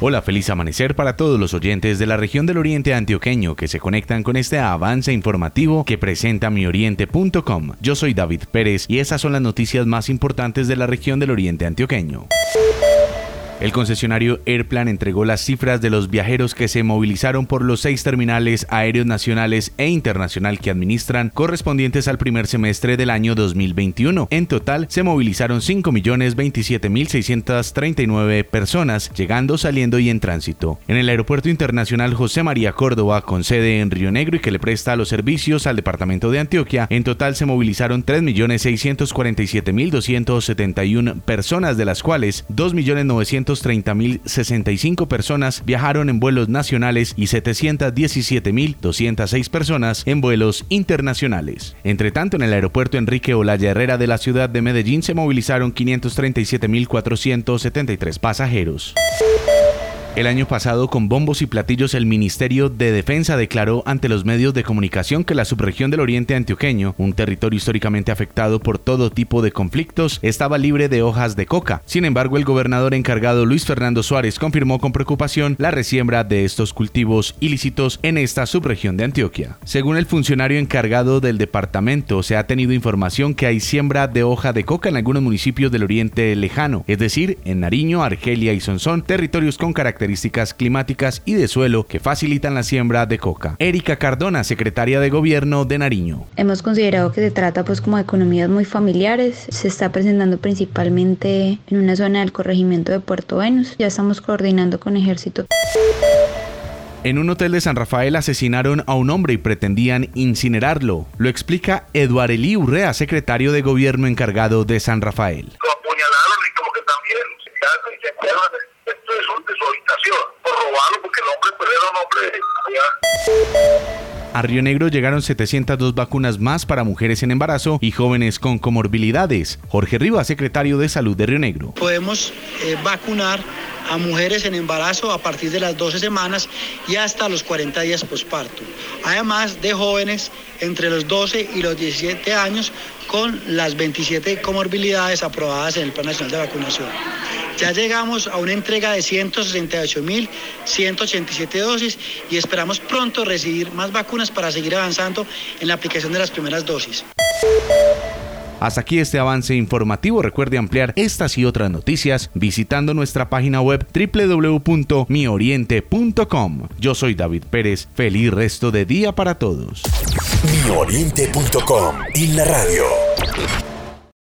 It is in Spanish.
Hola, feliz amanecer para todos los oyentes de la región del Oriente Antioqueño que se conectan con este avance informativo que presenta mioriente.com. Yo soy David Pérez y estas son las noticias más importantes de la región del Oriente Antioqueño. El concesionario Airplan entregó las cifras de los viajeros que se movilizaron por los seis terminales aéreos nacionales e internacional que administran, correspondientes al primer semestre del año 2021. En total, se movilizaron 5.027.639 personas, llegando, saliendo y en tránsito. En el Aeropuerto Internacional José María Córdoba, con sede en Río Negro y que le presta los servicios al Departamento de Antioquia, en total se movilizaron 3.647.271 personas, de las cuales 2.900 230.065 personas viajaron en vuelos nacionales y 717.206 personas en vuelos internacionales. Entre tanto, en el aeropuerto Enrique Olaya Herrera de la ciudad de Medellín se movilizaron 537.473 pasajeros. El año pasado, con bombos y platillos, el Ministerio de Defensa declaró ante los medios de comunicación que la subregión del Oriente Antioqueño, un territorio históricamente afectado por todo tipo de conflictos, estaba libre de hojas de coca. Sin embargo, el gobernador encargado Luis Fernando Suárez confirmó con preocupación la resiembra de estos cultivos ilícitos en esta subregión de Antioquia. Según el funcionario encargado del departamento, se ha tenido información que hay siembra de hoja de coca en algunos municipios del Oriente Lejano, es decir, en Nariño, Argelia y Sonsón, territorios con características características climáticas y de suelo que facilitan la siembra de coca. Erika Cardona, secretaria de Gobierno de Nariño. Hemos considerado que se trata pues como de economías muy familiares. Se está presentando principalmente en una zona del corregimiento de Puerto Venus. Ya estamos coordinando con Ejército. En un hotel de San Rafael asesinaron a un hombre y pretendían incinerarlo. Lo explica Eduard Elí Urrea, secretario de gobierno encargado de San Rafael. Lo apuñalaron y como que también porque el hombre pues, A Río Negro llegaron 702 vacunas más para mujeres en embarazo y jóvenes con comorbilidades. Jorge Rivas, secretario de Salud de Río Negro. Podemos eh, vacunar a mujeres en embarazo a partir de las 12 semanas y hasta los 40 días posparto. Además de jóvenes entre los 12 y los 17 años con las 27 comorbilidades aprobadas en el Plan Nacional de Vacunación. Ya llegamos a una entrega de 168.187 dosis y esperamos pronto recibir más vacunas para seguir avanzando en la aplicación de las primeras dosis. Hasta aquí este avance informativo. Recuerde ampliar estas y otras noticias visitando nuestra página web www.mioriente.com. Yo soy David Pérez. Feliz resto de día para todos. Mioriente.com y la radio.